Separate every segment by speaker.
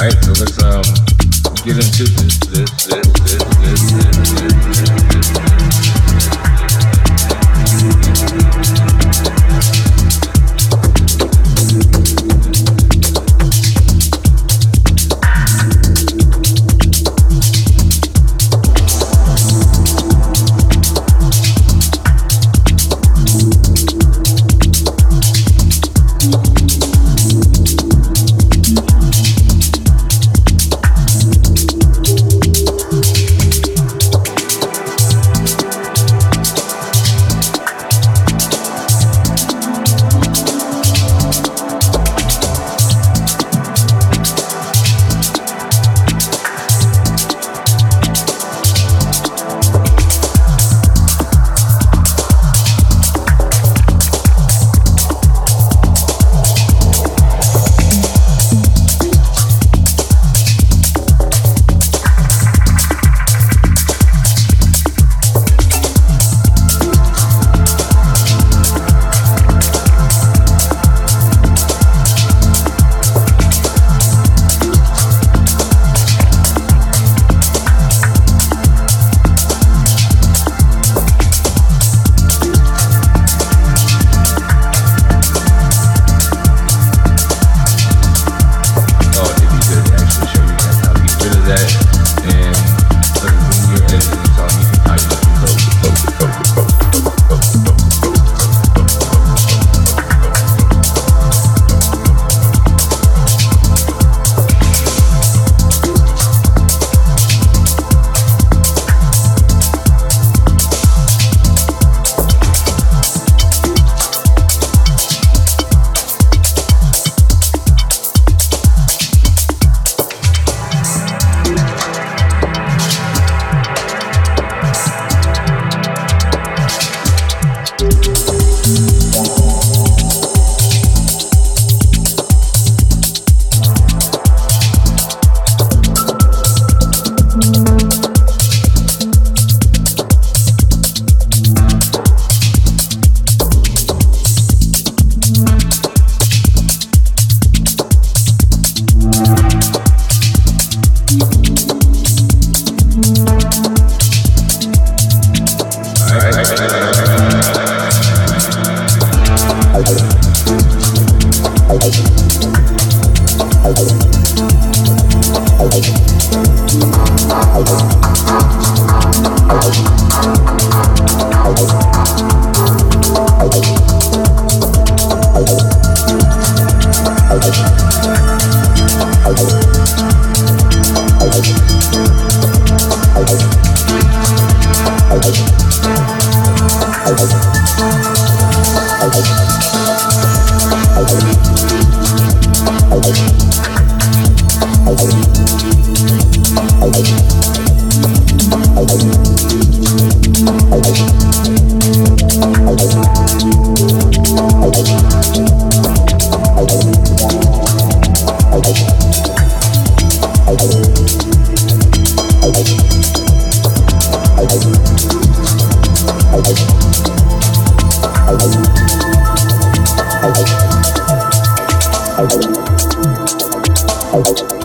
Speaker 1: All right, so let's um get into this, this, this, this, this, this, this. this. out.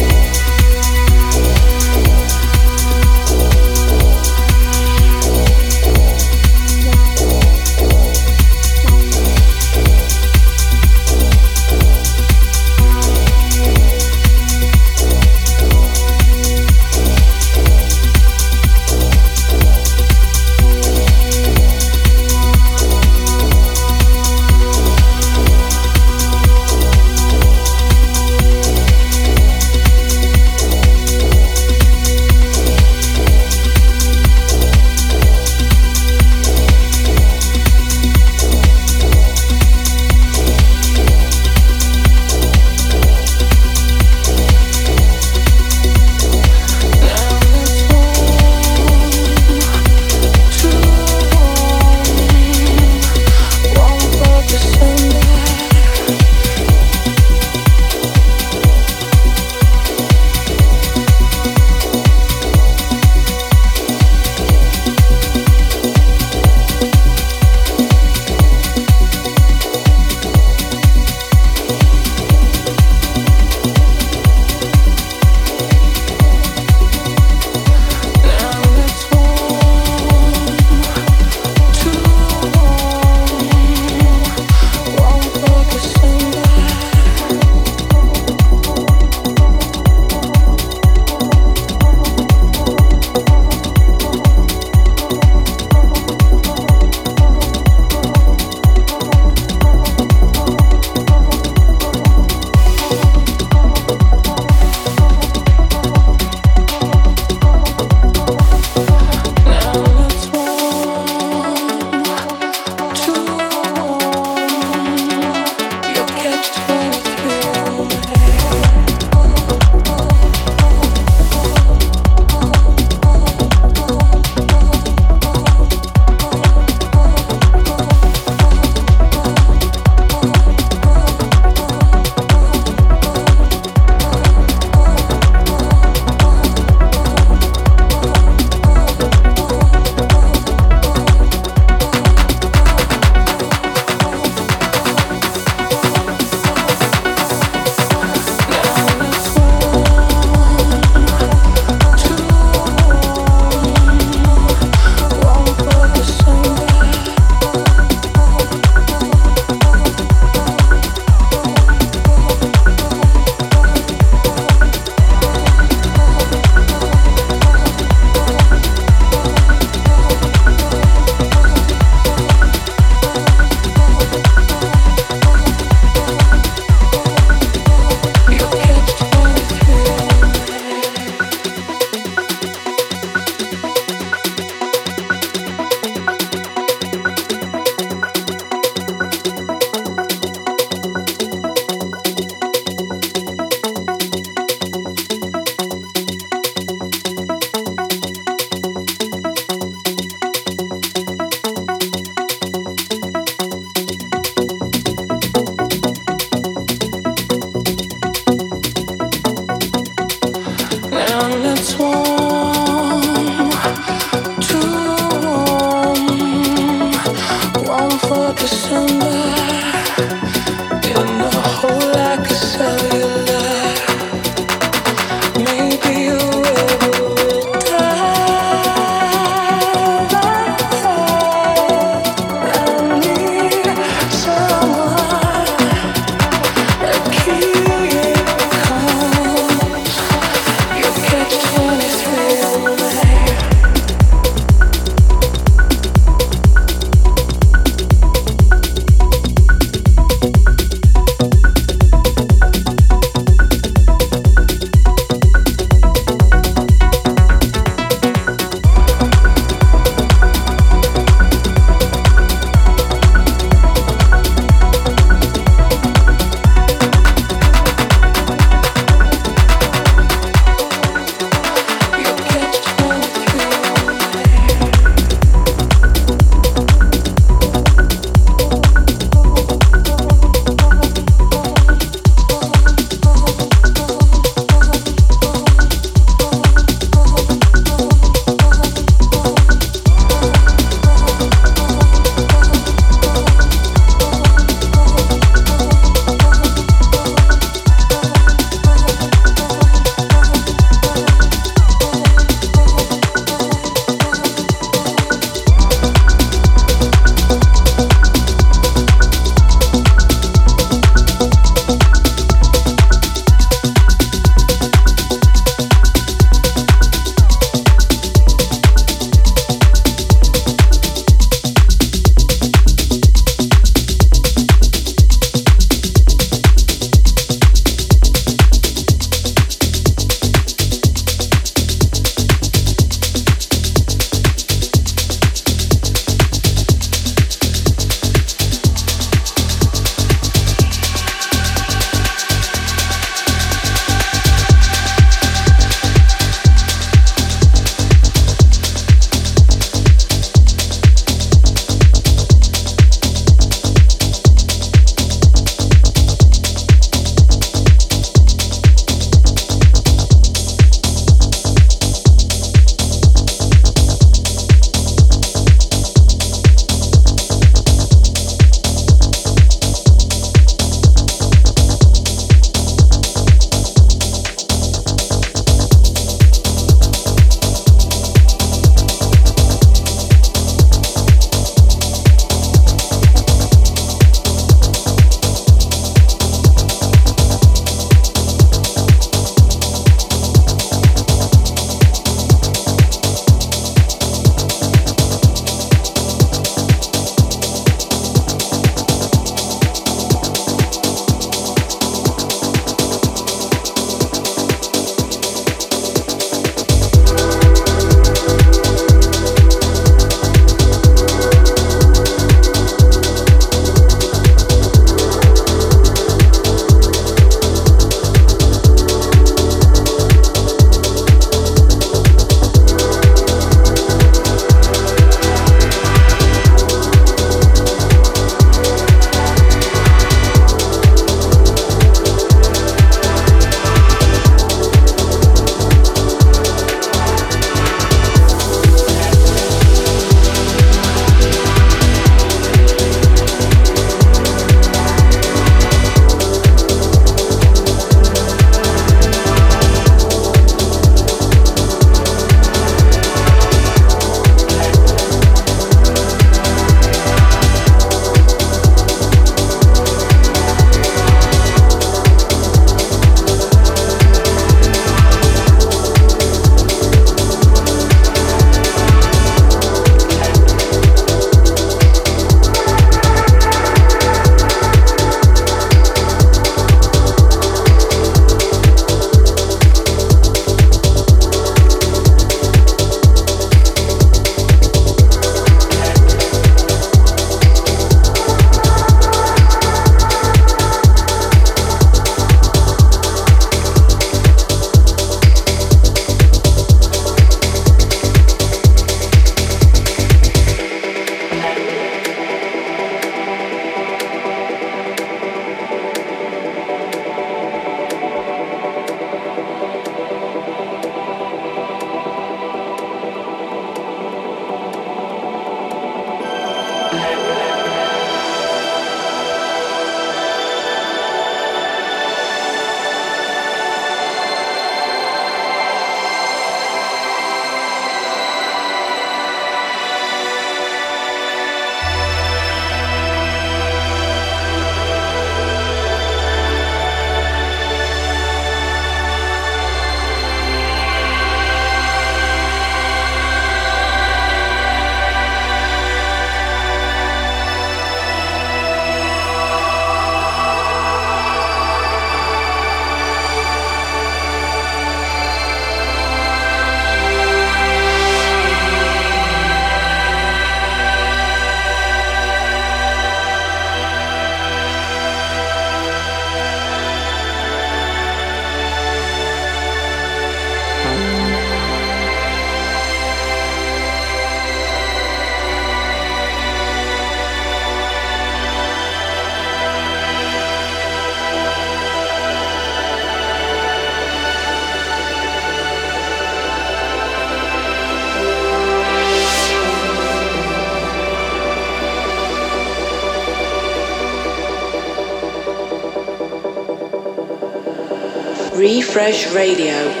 Speaker 2: Refresh Radio.